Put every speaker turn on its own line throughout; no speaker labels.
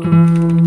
Girando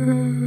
ao